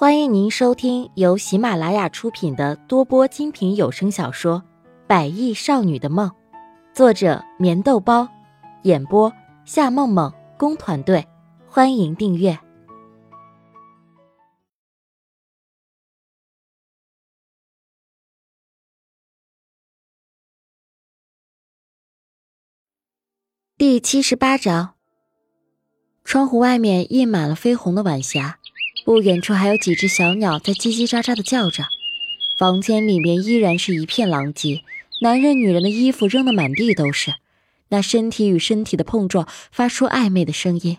欢迎您收听由喜马拉雅出品的多播精品有声小说《百亿少女的梦》，作者：棉豆包，演播：夏梦梦工团队。欢迎订阅第七十八章。窗户外面印满了绯红的晚霞。不远处还有几只小鸟在叽叽喳喳的叫着，房间里面依然是一片狼藉，男人女人的衣服扔得满地都是，那身体与身体的碰撞发出暧昧的声音。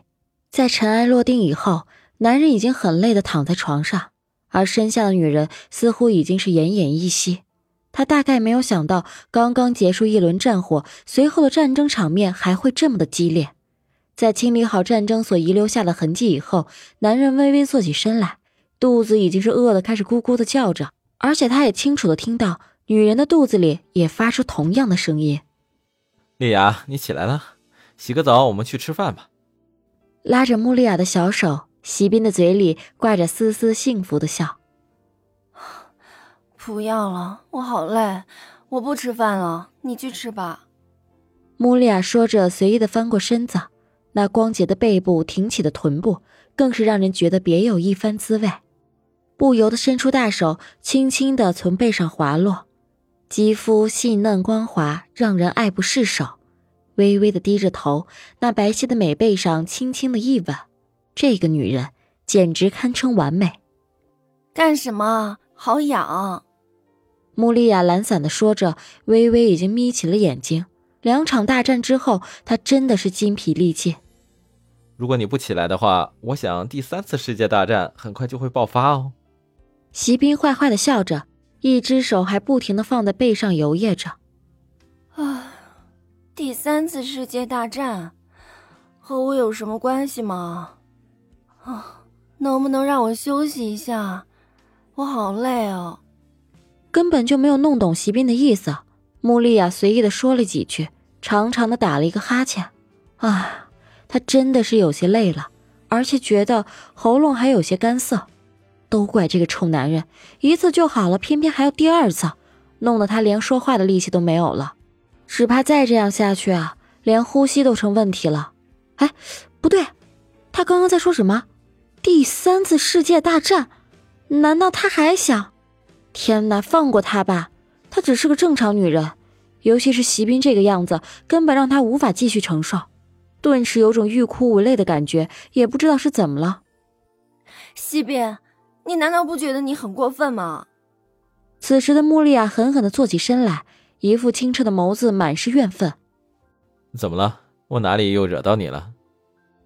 在尘埃落定以后，男人已经很累的躺在床上，而身下的女人似乎已经是奄奄一息。他大概没有想到，刚刚结束一轮战火，随后的战争场面还会这么的激烈。在清理好战争所遗留下的痕迹以后，男人微微坐起身来，肚子已经是饿得开始咕咕的叫着，而且他也清楚的听到女人的肚子里也发出同样的声音。丽雅，你起来了，洗个澡，我们去吃饭吧。拉着穆丽亚的小手，席斌的嘴里挂着丝丝幸福的笑。不要了，我好累，我不吃饭了，你去吃吧。穆丽亚说着，随意的翻过身子。那光洁的背部、挺起的臀部，更是让人觉得别有一番滋味。不由得伸出大手，轻轻的从背上滑落，肌肤细嫩光滑，让人爱不释手。微微的低着头，那白皙的美背上轻轻的一吻，这个女人简直堪称完美。干什么？好痒！穆丽亚懒散的说着，微微已经眯起了眼睛。两场大战之后，他真的是筋疲力尽。如果你不起来的话，我想第三次世界大战很快就会爆发哦。席斌坏坏的笑着，一只手还不停的放在背上游曳着。啊，第三次世界大战和我有什么关系吗？啊，能不能让我休息一下？我好累哦。根本就没有弄懂席斌的意思。穆丽亚随意的说了几句，长长的打了一个哈欠。啊，她真的是有些累了，而且觉得喉咙还有些干涩。都怪这个臭男人，一次就好了，偏偏还要第二次，弄得她连说话的力气都没有了。只怕再这样下去啊，连呼吸都成问题了。哎，不对，他刚刚在说什么？第三次世界大战？难道他还想？天哪，放过他吧。她只是个正常女人，尤其是席斌这个样子，根本让她无法继续承受，顿时有种欲哭无泪的感觉，也不知道是怎么了。席斌，你难道不觉得你很过分吗？此时的穆丽亚狠狠的坐起身来，一副清澈的眸子满是怨愤。怎么了？我哪里又惹到你了？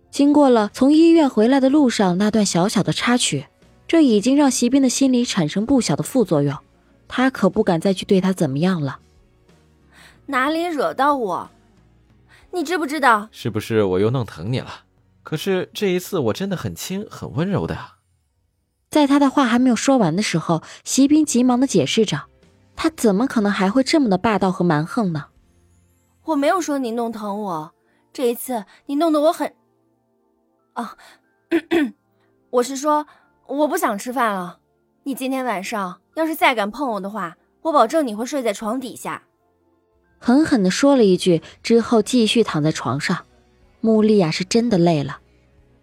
经过了从医院回来的路上那段小小的插曲，这已经让席斌的心里产生不小的副作用。他可不敢再去对他怎么样了。哪里惹到我？你知不知道？是不是我又弄疼你了？可是这一次我真的很轻很温柔的。在他的话还没有说完的时候，席斌急忙的解释着：“他怎么可能还会这么的霸道和蛮横呢？”我没有说你弄疼我，这一次你弄得我很……啊，我是说我不想吃饭了。你今天晚上。要是再敢碰我的话，我保证你会睡在床底下。狠狠地说了一句之后，继续躺在床上。穆丽亚是真的累了，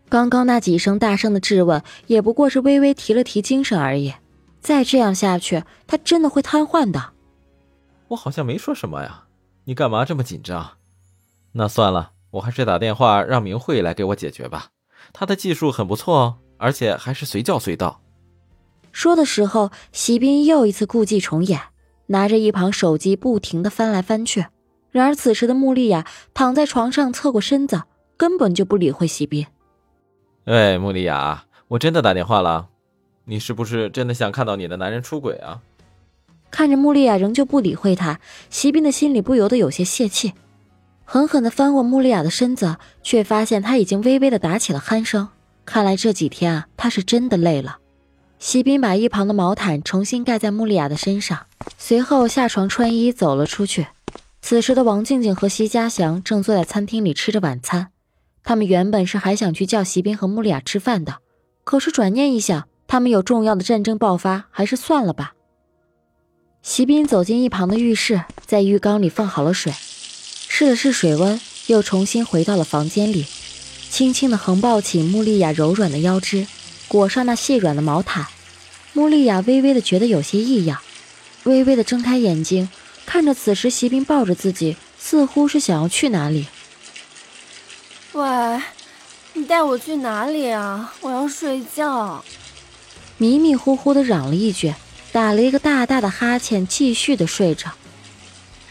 刚刚那几声大声的质问，也不过是微微提了提精神而已。再这样下去，她真的会瘫痪的。我好像没说什么呀，你干嘛这么紧张？那算了，我还是打电话让明慧来给我解决吧。她的技术很不错哦，而且还是随叫随到。说的时候，席斌又一次故伎重演，拿着一旁手机不停的翻来翻去。然而此时的穆丽亚躺在床上，侧过身子，根本就不理会席斌。喂，穆丽亚，我真的打电话了，你是不是真的想看到你的男人出轨啊？看着穆丽亚仍旧不理会他，席斌的心里不由得有些泄气，狠狠的翻过穆丽亚的身子，却发现她已经微微的打起了鼾声。看来这几天啊，她是真的累了。席斌把一旁的毛毯重新盖在穆丽亚的身上，随后下床穿衣走了出去。此时的王静静和席家祥正坐在餐厅里吃着晚餐。他们原本是还想去叫席斌和穆丽亚吃饭的，可是转念一想，他们有重要的战争爆发，还是算了吧。席斌走进一旁的浴室，在浴缸里放好了水，试了试水温，又重新回到了房间里，轻轻地横抱起穆丽亚柔软的腰肢，裹上那细软的毛毯。穆丽亚微微的觉得有些异样，微微的睁开眼睛，看着此时席斌抱着自己，似乎是想要去哪里。喂，你带我去哪里啊？我要睡觉。迷迷糊糊的嚷了一句。打了一个大大的哈欠，继续的睡着。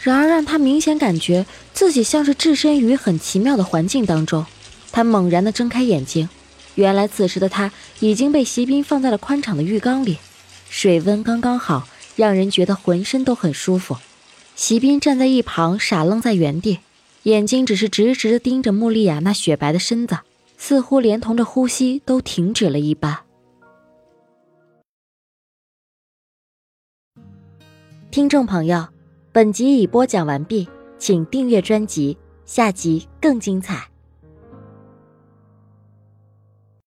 然而让他明显感觉自己像是置身于很奇妙的环境当中。他猛然的睁开眼睛，原来此时的他已经被席斌放在了宽敞的浴缸里，水温刚刚好，让人觉得浑身都很舒服。席斌站在一旁，傻愣在原地，眼睛只是直直的盯着穆丽亚那雪白的身子，似乎连同着呼吸都停止了一般。听众朋友，本集已播讲完毕，请订阅专辑，下集更精彩。